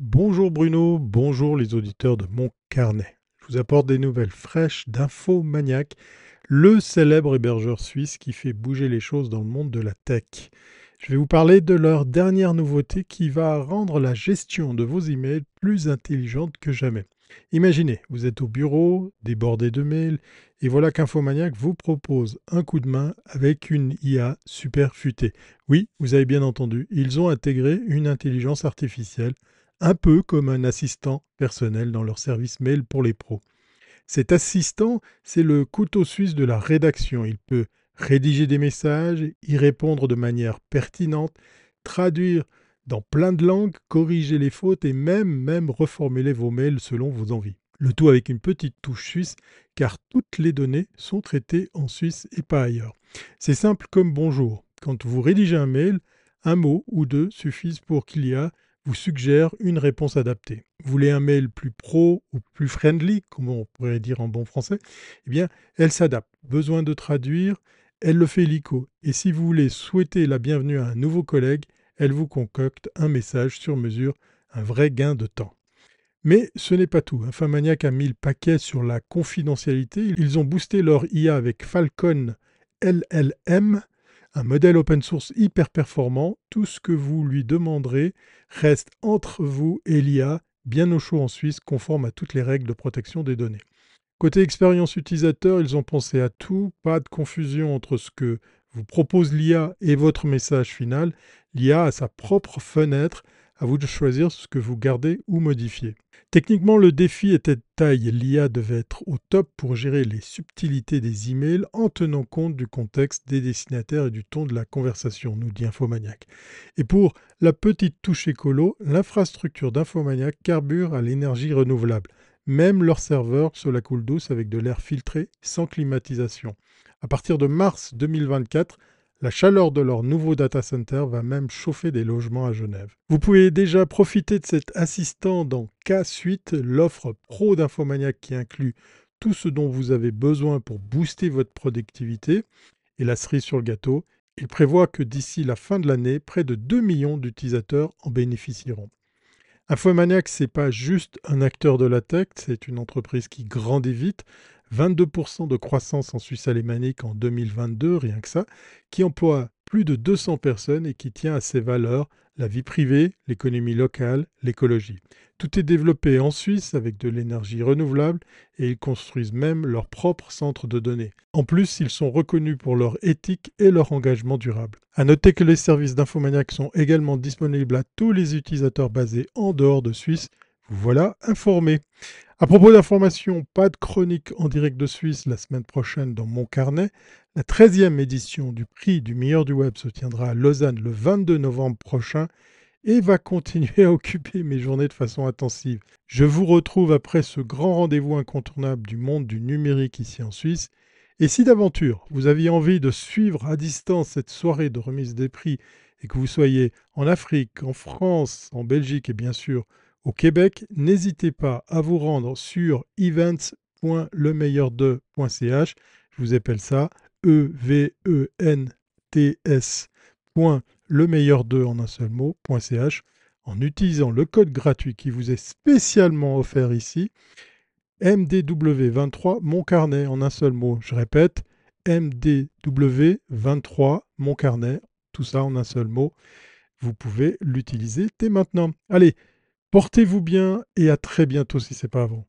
Bonjour Bruno, bonjour les auditeurs de mon carnet. Je vous apporte des nouvelles fraîches d'Infomaniac, le célèbre hébergeur suisse qui fait bouger les choses dans le monde de la tech. Je vais vous parler de leur dernière nouveauté qui va rendre la gestion de vos emails plus intelligente que jamais. Imaginez, vous êtes au bureau, débordé de mails, et voilà qu'Infomaniac vous propose un coup de main avec une IA super futée. Oui, vous avez bien entendu, ils ont intégré une intelligence artificielle, un peu comme un assistant personnel dans leur service mail pour les pros. Cet assistant, c'est le couteau suisse de la rédaction. Il peut rédiger des messages, y répondre de manière pertinente, traduire dans plein de langues, corriger les fautes et même, même reformuler vos mails selon vos envies. Le tout avec une petite touche suisse, car toutes les données sont traitées en Suisse et pas ailleurs. C'est simple comme bonjour. Quand vous rédigez un mail, un mot ou deux suffisent pour qu'il y a vous suggère une réponse adaptée. Vous voulez un mail plus pro ou plus friendly, comme on pourrait dire en bon français Eh bien, elle s'adapte. Besoin de traduire, elle le fait lico. Et si vous voulez souhaiter la bienvenue à un nouveau collègue, elle vous concocte un message sur mesure, un vrai gain de temps. Mais ce n'est pas tout. Infamaniac a mis le paquet sur la confidentialité. Ils ont boosté leur IA avec Falcon LLM, un modèle open source hyper performant. Tout ce que vous lui demanderez reste entre vous et l'IA, bien au chaud en Suisse, conforme à toutes les règles de protection des données. Côté expérience utilisateur, ils ont pensé à tout, pas de confusion entre ce que vous propose l'IA et votre message final. L'IA a sa propre fenêtre, à vous de choisir ce que vous gardez ou modifiez. Techniquement, le défi était de taille. L'IA devait être au top pour gérer les subtilités des emails en tenant compte du contexte des destinataires et du ton de la conversation, nous dit Infomaniac. Et pour la petite touche écolo, l'infrastructure d'Infomaniac carbure à l'énergie renouvelable. Même leur serveur se la coule douce avec de l'air filtré sans climatisation. À partir de mars 2024, la chaleur de leur nouveau data center va même chauffer des logements à Genève. Vous pouvez déjà profiter de cet assistant dans K-Suite, l'offre pro d'Infomaniac qui inclut tout ce dont vous avez besoin pour booster votre productivité. Et la cerise sur le gâteau, il prévoit que d'ici la fin de l'année, près de 2 millions d'utilisateurs en bénéficieront. Infomaniac, ce n'est pas juste un acteur de la tech, c'est une entreprise qui grandit vite 22% de croissance en Suisse alémanique en 2022, rien que ça, qui emploie plus de 200 personnes et qui tient à ses valeurs la vie privée, l'économie locale, l'écologie. Tout est développé en Suisse avec de l'énergie renouvelable et ils construisent même leur propre centre de données. En plus, ils sont reconnus pour leur éthique et leur engagement durable. À noter que les services d'Infomaniac sont également disponibles à tous les utilisateurs basés en dehors de Suisse. Vous voilà informés. À propos d'informations, pas de chronique en direct de Suisse la semaine prochaine dans mon carnet. La 13e édition du prix du meilleur du web se tiendra à Lausanne le 22 novembre prochain et va continuer à occuper mes journées de façon intensive. Je vous retrouve après ce grand rendez-vous incontournable du monde du numérique ici en Suisse. Et si d'aventure vous aviez envie de suivre à distance cette soirée de remise des prix et que vous soyez en Afrique, en France, en Belgique et bien sûr au Québec, n'hésitez pas à vous rendre sur events.lemeilleur2.ch. Je vous appelle ça E-V-E-N-T-S. Le meilleur 2 en un seul mot.ch en utilisant le code gratuit qui vous est spécialement offert ici, MDW23 mon carnet en un seul mot. Je répète, MDW23 mon carnet, tout ça en un seul mot. Vous pouvez l'utiliser dès maintenant. Allez, Portez-vous bien et à très bientôt si ce n'est pas avant.